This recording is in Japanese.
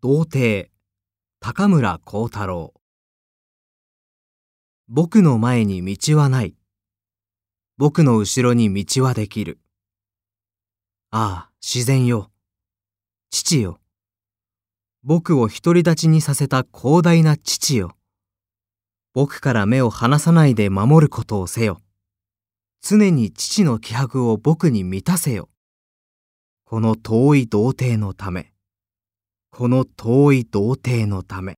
童貞高村光太郎僕の前に道はない。僕の後ろに道はできる。ああ、自然よ。父よ。僕を独り立ちにさせた広大な父よ。僕から目を離さないで守ることをせよ。常に父の気迫を僕に満たせよ。この遠い童貞のため。この遠い童貞のため。